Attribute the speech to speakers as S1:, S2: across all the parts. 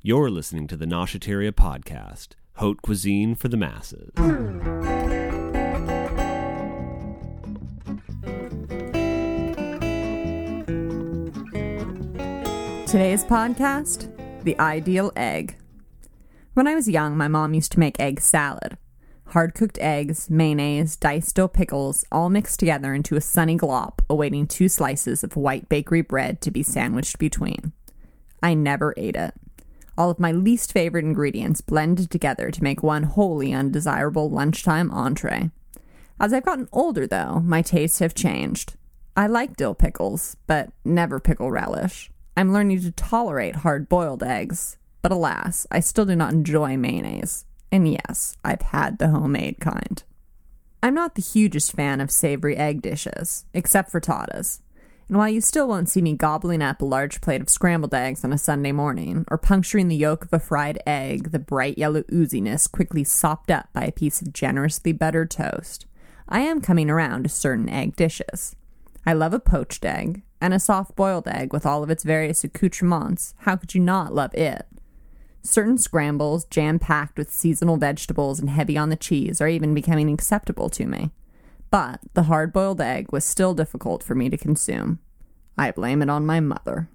S1: You're listening to the Noshateria Podcast, haute cuisine for the masses.
S2: Today's podcast The Ideal Egg. When I was young, my mom used to make egg salad. Hard cooked eggs, mayonnaise, diced dill pickles, all mixed together into a sunny glop, awaiting two slices of white bakery bread to be sandwiched between. I never ate it. All of my least favorite ingredients blended together to make one wholly undesirable lunchtime entree. As I've gotten older, though, my tastes have changed. I like dill pickles, but never pickle relish. I'm learning to tolerate hard boiled eggs, but alas, I still do not enjoy mayonnaise. And yes, I've had the homemade kind. I'm not the hugest fan of savory egg dishes, except for. And while you still won't see me gobbling up a large plate of scrambled eggs on a Sunday morning, or puncturing the yolk of a fried egg, the bright yellow ooziness quickly sopped up by a piece of generously buttered toast, I am coming around to certain egg dishes. I love a poached egg, and a soft boiled egg with all of its various accoutrements. How could you not love it? Certain scrambles, jam packed with seasonal vegetables and heavy on the cheese, are even becoming acceptable to me. But the hard boiled egg was still difficult for me to consume. I blame it on my mother.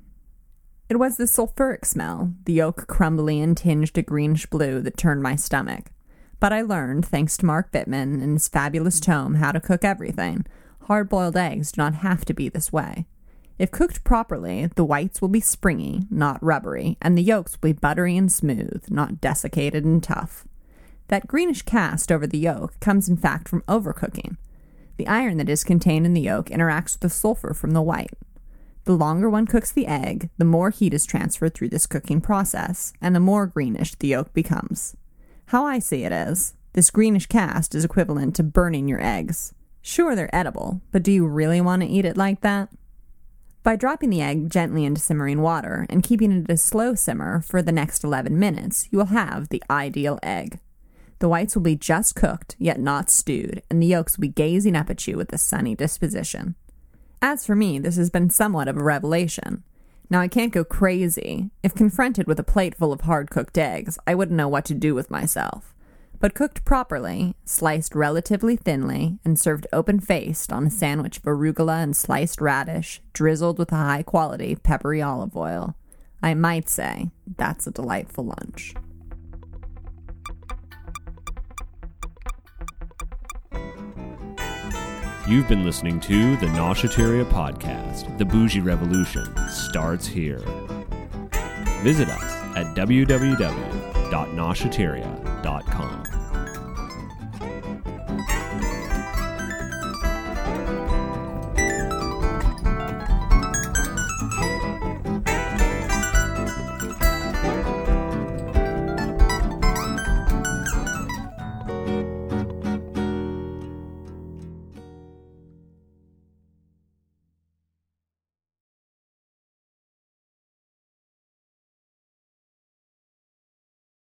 S2: It was the sulfuric smell, the yolk crumbly and tinged a greenish blue, that turned my stomach. But I learned, thanks to Mark Bittman and his fabulous tome, How to Cook Everything, hard boiled eggs do not have to be this way. If cooked properly, the whites will be springy, not rubbery, and the yolks will be buttery and smooth, not desiccated and tough. That greenish cast over the yolk comes in fact from overcooking. The iron that is contained in the yolk interacts with the sulfur from the white. The longer one cooks the egg, the more heat is transferred through this cooking process, and the more greenish the yolk becomes. How I see it is, this greenish cast is equivalent to burning your eggs. Sure, they're edible, but do you really want to eat it like that? By dropping the egg gently into simmering water and keeping it at a slow simmer for the next 11 minutes, you will have the ideal egg. The whites will be just cooked, yet not stewed, and the yolks will be gazing up at you with a sunny disposition. As for me, this has been somewhat of a revelation. Now, I can't go crazy. If confronted with a plate full of hard cooked eggs, I wouldn't know what to do with myself. But cooked properly, sliced relatively thinly, and served open faced on a sandwich of arugula and sliced radish, drizzled with a high quality peppery olive oil, I might say that's a delightful lunch.
S1: You've been listening to the Noshateria Podcast. The Bougie Revolution starts here. Visit us at www.noshateria.com.